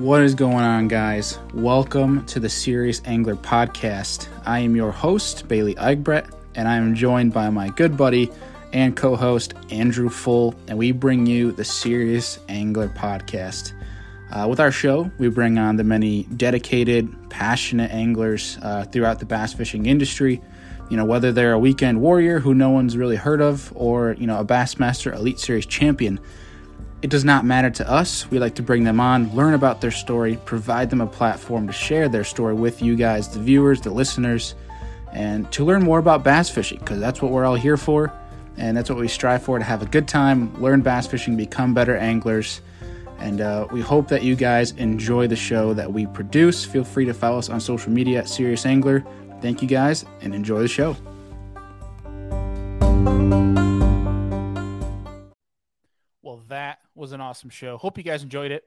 What is going on, guys? Welcome to the Serious Angler Podcast. I am your host, Bailey Eichbrett, and I am joined by my good buddy and co host, Andrew Full, and we bring you the Serious Angler Podcast. Uh, with our show, we bring on the many dedicated, passionate anglers uh, throughout the bass fishing industry. You know, whether they're a weekend warrior who no one's really heard of, or, you know, a Bassmaster Elite Series champion it does not matter to us. We like to bring them on, learn about their story, provide them a platform to share their story with you guys, the viewers, the listeners, and to learn more about bass fishing because that's what we're all here for. And that's what we strive for to have a good time, learn bass fishing, become better anglers. And uh, we hope that you guys enjoy the show that we produce. Feel free to follow us on social media at Serious Angler. Thank you guys and enjoy the show. Well, that was an awesome show. Hope you guys enjoyed it.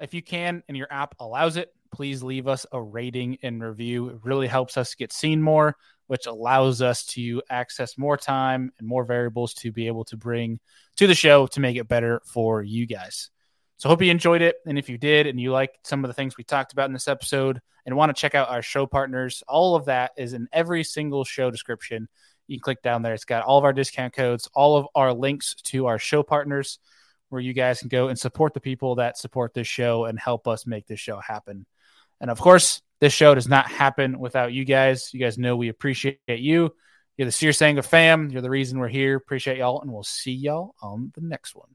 If you can and your app allows it, please leave us a rating and review. It really helps us get seen more, which allows us to access more time and more variables to be able to bring to the show to make it better for you guys. So, hope you enjoyed it. And if you did and you liked some of the things we talked about in this episode and want to check out our show partners, all of that is in every single show description. You can click down there. It's got all of our discount codes, all of our links to our show partners where you guys can go and support the people that support this show and help us make this show happen. And of course, this show does not happen without you guys. You guys know we appreciate you. You're the Serious Angler fam. You're the reason we're here. Appreciate y'all, and we'll see y'all on the next one.